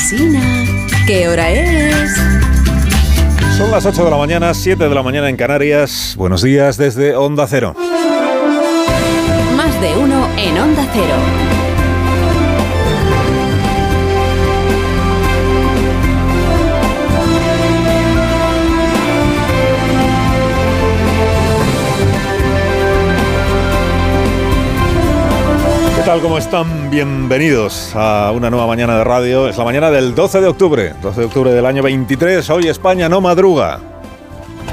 Alsina, ¿qué hora es? Son las 8 de la mañana, 7 de la mañana en Canarias. Buenos días desde Onda Cero. Más de uno en Onda Cero. Tal? ¿Cómo están? Bienvenidos a una nueva mañana de radio. Es la mañana del 12 de octubre, 12 de octubre del año 23. Hoy España no madruga.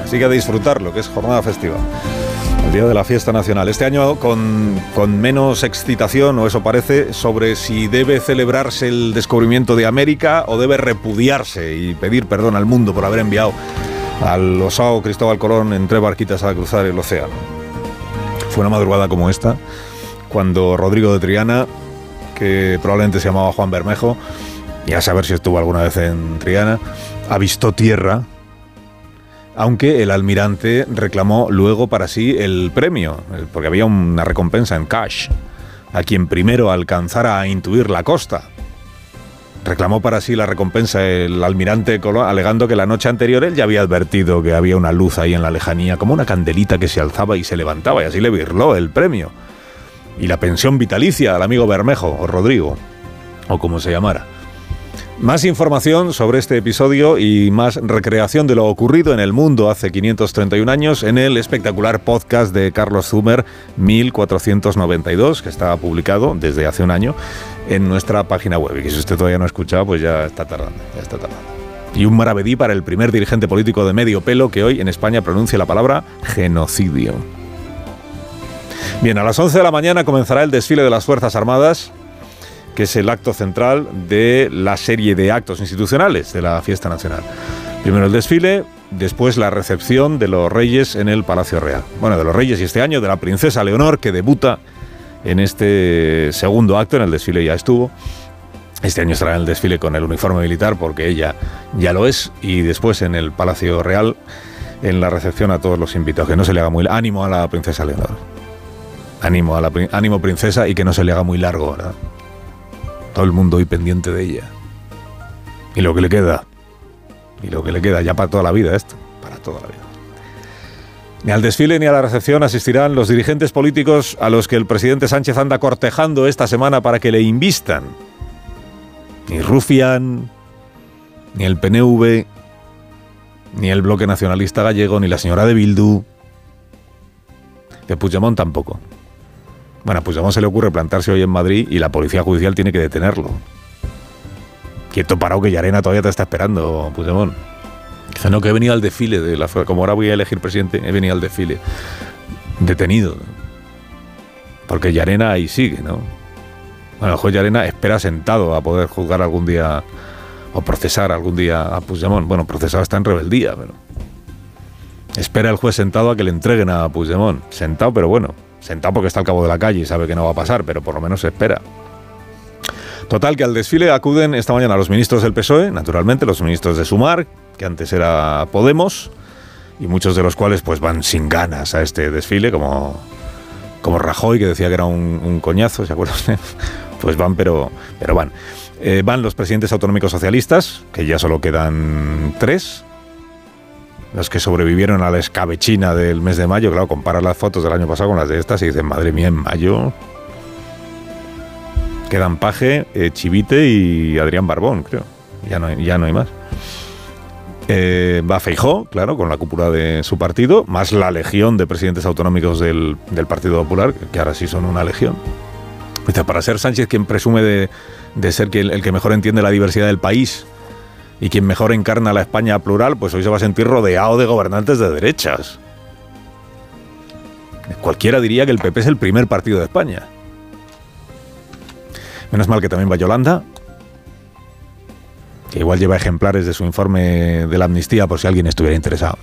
Así que a disfrutarlo, que es jornada festiva. El día de la fiesta nacional. Este año con, con menos excitación, o eso parece, sobre si debe celebrarse el descubrimiento de América o debe repudiarse y pedir perdón al mundo por haber enviado al osado Cristóbal Colón en tres barquitas a cruzar el océano. Fue una madrugada como esta cuando Rodrigo de Triana, que probablemente se llamaba Juan Bermejo, y a saber si estuvo alguna vez en Triana, avistó tierra, aunque el almirante reclamó luego para sí el premio, porque había una recompensa en cash, a quien primero alcanzara a intuir la costa. Reclamó para sí la recompensa el almirante alegando que la noche anterior él ya había advertido que había una luz ahí en la lejanía, como una candelita que se alzaba y se levantaba, y así le virló el premio y la pensión vitalicia al amigo Bermejo o Rodrigo, o como se llamara. Más información sobre este episodio y más recreación de lo ocurrido en el mundo hace 531 años en el espectacular podcast de Carlos Zumer 1492, que está publicado desde hace un año en nuestra página web. Y si usted todavía no ha escuchado, pues ya está tardando, ya está tardando. Y un maravedí para el primer dirigente político de medio pelo que hoy en España pronuncia la palabra genocidio. Bien, a las 11 de la mañana comenzará el desfile de las Fuerzas Armadas, que es el acto central de la serie de actos institucionales de la fiesta nacional. Primero el desfile, después la recepción de los reyes en el Palacio Real. Bueno, de los reyes y este año de la princesa Leonor, que debuta en este segundo acto, en el desfile ya estuvo. Este año estará en el desfile con el uniforme militar porque ella ya lo es. Y después en el Palacio Real, en la recepción a todos los invitados. Que no se le haga muy ánimo a la princesa Leonor. Ánimo, a la, ánimo princesa y que no se le haga muy largo, ¿verdad? Todo el mundo hoy pendiente de ella. Y lo que le queda. Y lo que le queda ya para toda la vida esto. Para toda la vida. Ni al desfile ni a la recepción asistirán los dirigentes políticos a los que el presidente Sánchez anda cortejando esta semana para que le invistan. Ni Rufián, ni el PNV, ni el Bloque Nacionalista Gallego, ni la señora de Bildu. De Puigdemont tampoco. Bueno, a Puigdemont se le ocurre plantarse hoy en Madrid y la policía judicial tiene que detenerlo. Quieto parado que Yarena todavía te está esperando, Puigdemont. Dice, no, que he venido al desfile de la Como ahora voy a elegir presidente, he venido al desfile. Detenido. Porque Yarena ahí sigue, ¿no? Bueno, el juez Yarena espera sentado a poder juzgar algún día o procesar algún día a Puigdemont. Bueno, procesado está en rebeldía, pero... Espera el juez sentado a que le entreguen a Puigdemont. Sentado, pero bueno, sentado porque está al cabo de la calle y sabe que no va a pasar, pero por lo menos espera. Total, que al desfile acuden esta mañana los ministros del PSOE, naturalmente, los ministros de Sumar, que antes era Podemos, y muchos de los cuales pues van sin ganas a este desfile, como, como Rajoy, que decía que era un, un coñazo, ¿se acuerdan? pues van, pero, pero van. Eh, van los presidentes autonómicos socialistas, que ya solo quedan tres, los que sobrevivieron a la escabechina del mes de mayo, claro, comparas las fotos del año pasado con las de estas y dicen, madre mía, en mayo quedan Paje, eh, Chivite y Adrián Barbón, creo. Ya no hay, ya no hay más. Eh, va Feijó, claro, con la cúpula de su partido, más la legión de presidentes autonómicos del, del Partido Popular, que ahora sí son una legión. Dice, para ser Sánchez quien presume de, de ser el, el que mejor entiende la diversidad del país y quien mejor encarna la España plural, pues hoy se va a sentir rodeado de gobernantes de derechas. Cualquiera diría que el PP es el primer partido de España. Menos mal que también va Yolanda, que igual lleva ejemplares de su informe de la amnistía por si alguien estuviera interesado.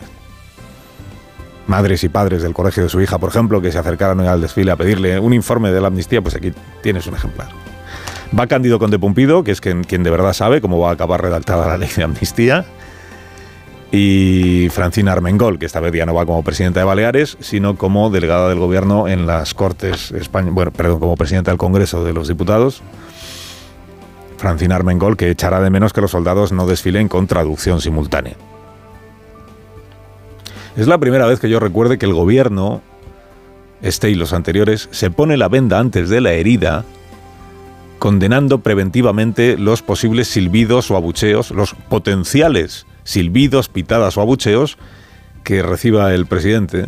Madres y padres del colegio de su hija, por ejemplo, que se acercaran al desfile a pedirle un informe de la amnistía, pues aquí tienes un ejemplar. Va Cándido Conde Pumpido, que es quien, de verdad sabe cómo va a acabar redactada la ley de amnistía. Y Francina Armengol, que esta vez ya no va como presidenta de Baleares, sino como delegada del gobierno en las Cortes España, bueno, perdón, como presidenta del Congreso de los Diputados. Francina Armengol, que echará de menos que los soldados no desfilen con traducción simultánea. Es la primera vez que yo recuerde que el gobierno, este y los anteriores, se pone la venda antes de la herida, condenando preventivamente los posibles silbidos o abucheos, los potenciales silbidos, pitadas o abucheos que reciba el presidente,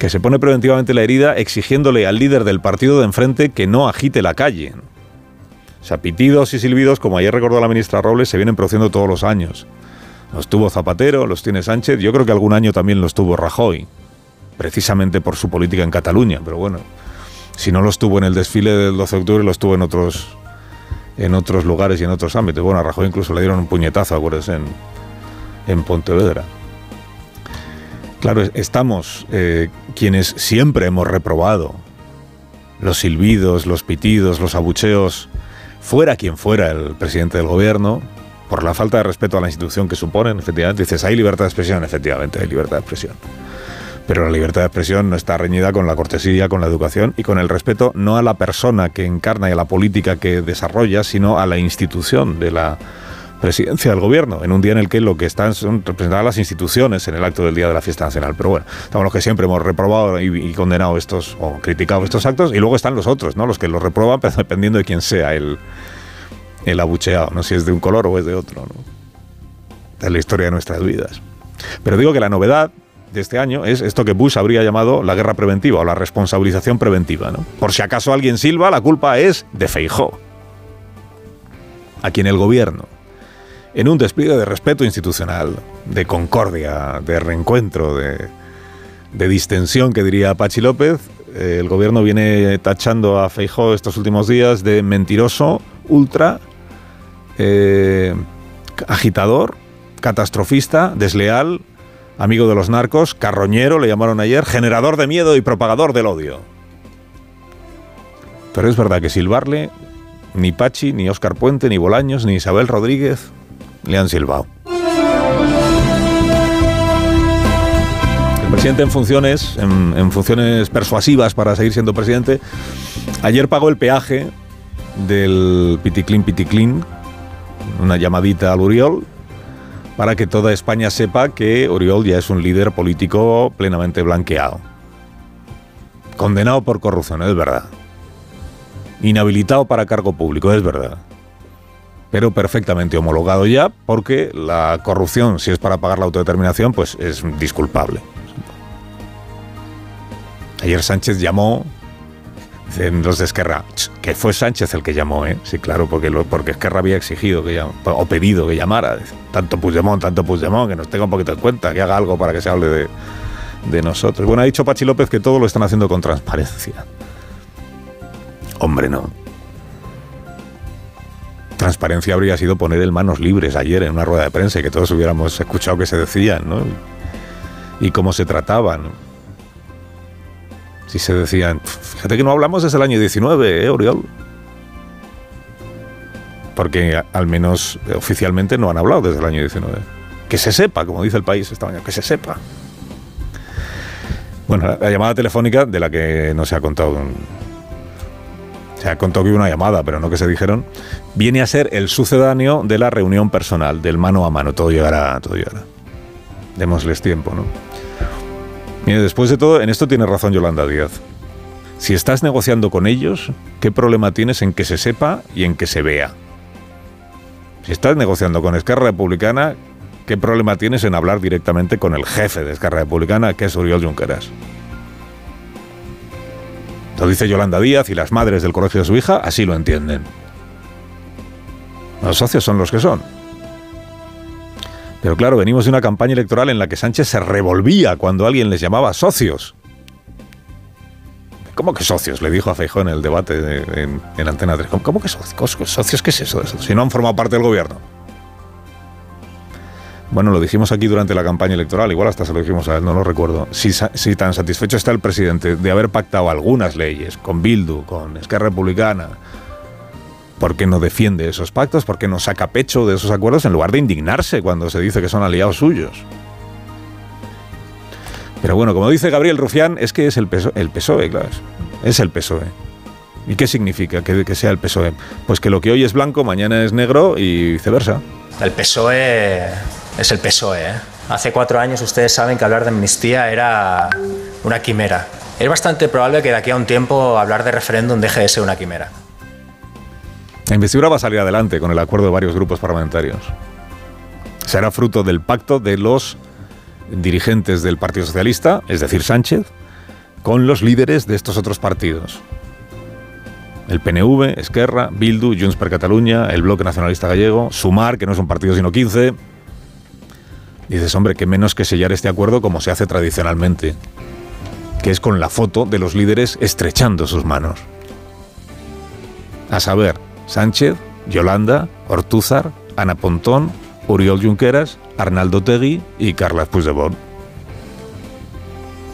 que se pone preventivamente la herida exigiéndole al líder del partido de enfrente que no agite la calle. O sea, pitidos y silbidos, como ayer recordó la ministra Robles, se vienen produciendo todos los años. Los tuvo Zapatero, los tiene Sánchez, yo creo que algún año también los tuvo Rajoy, precisamente por su política en Cataluña, pero bueno, si no los tuvo en el desfile del 12 de octubre, los tuvo en otros, en otros lugares y en otros ámbitos. Bueno, a Rajoy incluso le dieron un puñetazo, acuérdense, en, en Pontevedra. Claro, estamos eh, quienes siempre hemos reprobado los silbidos, los pitidos, los abucheos, fuera quien fuera el presidente del gobierno, por la falta de respeto a la institución que suponen, efectivamente, dices, ¿hay libertad de expresión? Efectivamente, hay libertad de expresión. Pero la libertad de expresión no está reñida con la cortesía, con la educación y con el respeto no a la persona que encarna y a la política que desarrolla, sino a la institución de la presidencia del gobierno, en un día en el que lo que están son representadas las instituciones en el acto del día de la fiesta nacional. Pero bueno, estamos los que siempre hemos reprobado y, condenado estos, o criticado estos actos, y luego están los otros, ¿no? Los que los reprueban, pero dependiendo de quién sea el, el abucheado, no si es de un color o es de otro. Es la historia de nuestras vidas. Pero digo que la novedad de este año es esto que Bush habría llamado la guerra preventiva o la responsabilización preventiva. ¿no? Por si acaso alguien silba, la culpa es de Feijó. A quien el gobierno, en un despliegue de respeto institucional, de concordia, de reencuentro, de, distensión que diría Pachi López, eh, el gobierno viene tachando a Feijó estos últimos días de mentiroso, ultra, eh, agitador, catastrofista, desleal, amigo de los narcos, carroñero, le llamaron ayer, generador de miedo y propagador del odio. Pero es verdad que silbarle, ni Pachi, ni Óscar Puente, ni Bolaños, ni Isabel Rodríguez le han silbado. El presidente en funciones, en, funciones persuasivas para seguir siendo presidente, ayer pagó el peaje del Piticlin Piticlin, una llamadita al Uriol, para que toda España sepa que Oriol ya es un líder político plenamente blanqueado. Condenado por corrupción, es verdad. Inhabilitado para cargo público, es verdad. Pero perfectamente homologado ya porque la corrupción, si es para pagar la autodeterminación, pues es disculpable. Ayer Sánchez llamó Dicen los de Esquerra, que fue Sánchez el que llamó, ¿eh? Sí, claro, porque, lo, porque Esquerra había exigido que o pedido que llamara. Tanto Puigdemont, tanto Puigdemont, que nos tenga un poquito en cuenta, que haga algo para que se hable de, de nosotros. Bueno, ha dicho Pachi López que todo lo están haciendo con transparencia. Hombre, no. Transparencia habría sido poner el manos libres ayer en una rueda de prensa y que todos hubiéramos escuchado que se decían, ¿no? Y cómo se trataban. Si se decían, fíjate que no hablamos desde el año 19, ¿eh, Oriol? Porque al menos oficialmente no han hablado desde el año 19. Que se sepa, como dice el país esta mañana, que se sepa. Bueno, la, llamada telefónica de la que no se ha contado. Se ha contado que hubo una llamada, pero no que se dijeron. Viene a ser el sucedáneo de la reunión personal, del mano a mano. Todo llegará, todo llegará. Démosles tiempo, ¿no? Mire, después de todo, en esto tiene razón Yolanda Díaz. Si estás negociando con ellos, ¿qué problema tienes en que se sepa y en que se vea? Si estás negociando con Esquerra Republicana, ¿qué problema tienes en hablar directamente con el jefe de Esquerra Republicana, que es Uriol Junqueras? Lo dice Yolanda Díaz y las madres del colegio de su hija así lo entienden. Los socios son los que son. Pero claro, venimos de una campaña electoral en la que Sánchez se revolvía cuando alguien les llamaba socios. ¿Cómo que socios? Le dijo a Feijó en el debate en, Antena 3. ¿Cómo, que socios? ¿Socios qué es eso, Si no han formado parte del gobierno. Bueno, lo dijimos aquí durante la campaña electoral, igual hasta se lo dijimos a él, no lo recuerdo. Si, si tan satisfecho está el presidente de haber pactado algunas leyes con Bildu, con Esquerra Republicana, ¿Por qué no defiende esos pactos? ¿Por qué no saca pecho de esos acuerdos en lugar de indignarse cuando se dice que son aliados suyos? Pero bueno, como dice Gabriel Rufián, es que es el, PSOE, el PSOE, claro. Es el PSOE. ¿Y qué significa que, que sea el PSOE? Pues que lo que hoy es blanco, mañana es negro y viceversa. El PSOE es el PSOE. ¿eh? Hace cuatro años ustedes saben que hablar de amnistía era una quimera. Es bastante probable que de aquí a un tiempo hablar de referéndum deje de ser una quimera. La investidura va a salir adelante con el acuerdo de varios grupos parlamentarios. Será fruto del pacto de los dirigentes del Partido Socialista, es decir, Sánchez, con los líderes de estos otros partidos. El PNV, Esquerra, Bildu, Junts per Catalunya, el Bloque Nacionalista Gallego, Sumar, que no es un partido sino 15. Dices, hombre, que menos que sellar este acuerdo como se hace tradicionalmente, que es con la foto de los líderes estrechando sus manos. A saber, Sánchez, Yolanda, Ortúzar, Ana Pontón, Uriol Junqueras, Arnaldo Tegui y Carles Puigdemont.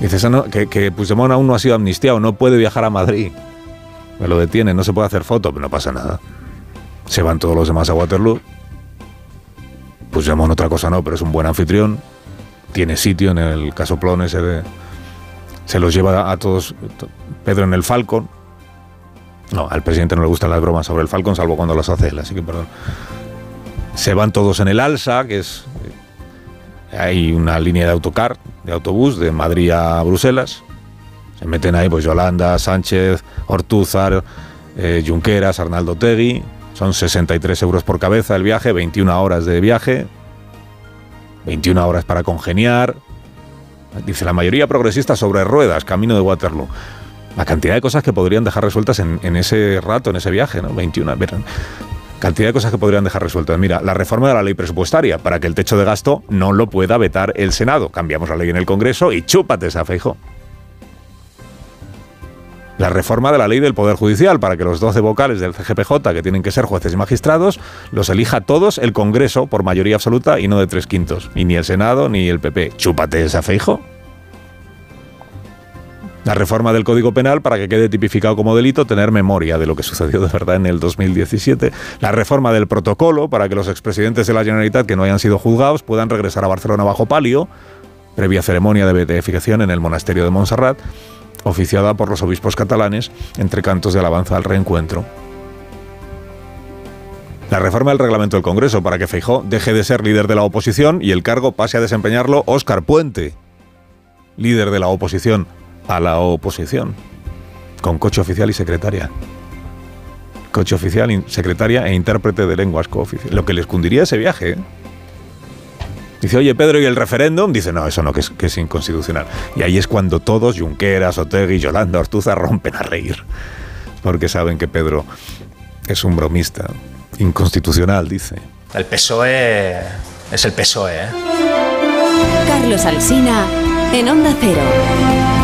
Dices que, que Puigdemont aún no ha sido amnistiado, no puede viajar a Madrid. Me lo detiene, no se puede hacer foto, pero no pasa nada. Se van todos los demás a Waterloo. Puigdemont otra cosa no, pero es un buen anfitrión. Tiene sitio en el casoplón ese de... Se los lleva a todos Pedro en el Falcon. No, al presidente no le gustan las bromas sobre el Falcon, salvo cuando las hace él, así que perdón. Se van todos en el Alsa, que es... Hay una línea de autocar, de autobús, de Madrid a Bruselas. Se meten ahí, pues Yolanda, Sánchez, Ortúzar, eh, Junqueras, Arnaldo Tegui. Son 63 euros por cabeza el viaje, 21 horas de viaje, 21 horas para congeniar. Dice la mayoría progresista sobre ruedas, camino de Waterloo. La cantidad de cosas que podrían dejar resueltas en, en ese rato, en ese viaje, ¿no? 21. Cantidad de cosas que podrían dejar resueltas. Mira, la reforma de la ley presupuestaria para que el techo de gasto no lo pueda vetar el Senado. Cambiamos la ley en el Congreso y chúpate esa feijo. La reforma de la ley del Poder Judicial para que los 12 vocales del CGPJ, que tienen que ser jueces y magistrados, los elija todos el Congreso por mayoría absoluta y no de tres quintos. Y ni el Senado ni el PP. Chúpate esa feijo. La reforma del Código Penal para que quede tipificado como delito tener memoria de lo que sucedió de verdad en el 2017. La reforma del protocolo para que los expresidentes de la Generalitat que no hayan sido juzgados puedan regresar a Barcelona bajo palio, previa ceremonia de beatificación en el monasterio de Montserrat, oficiada por los obispos catalanes entre cantos de alabanza al reencuentro. La reforma del reglamento del Congreso para que Feijó deje de ser líder de la oposición y el cargo pase a desempeñarlo Óscar Puente, líder de la oposición a la oposición, con coche oficial y secretaria. Coche oficial, secretaria e intérprete de lenguas cooficiales. Lo que les cundiría ese viaje. ¿eh? Dice, oye Pedro, ¿y el referéndum? Dice, no, eso no, que es, que es inconstitucional. Y ahí es cuando todos, Junqueras, Otegui, Yolanda, Ortuza, rompen a reír. Porque saben que Pedro es un bromista. Inconstitucional, dice. El PSOE es el PSOE. ¿eh? Carlos Alsina, en Onda Cero.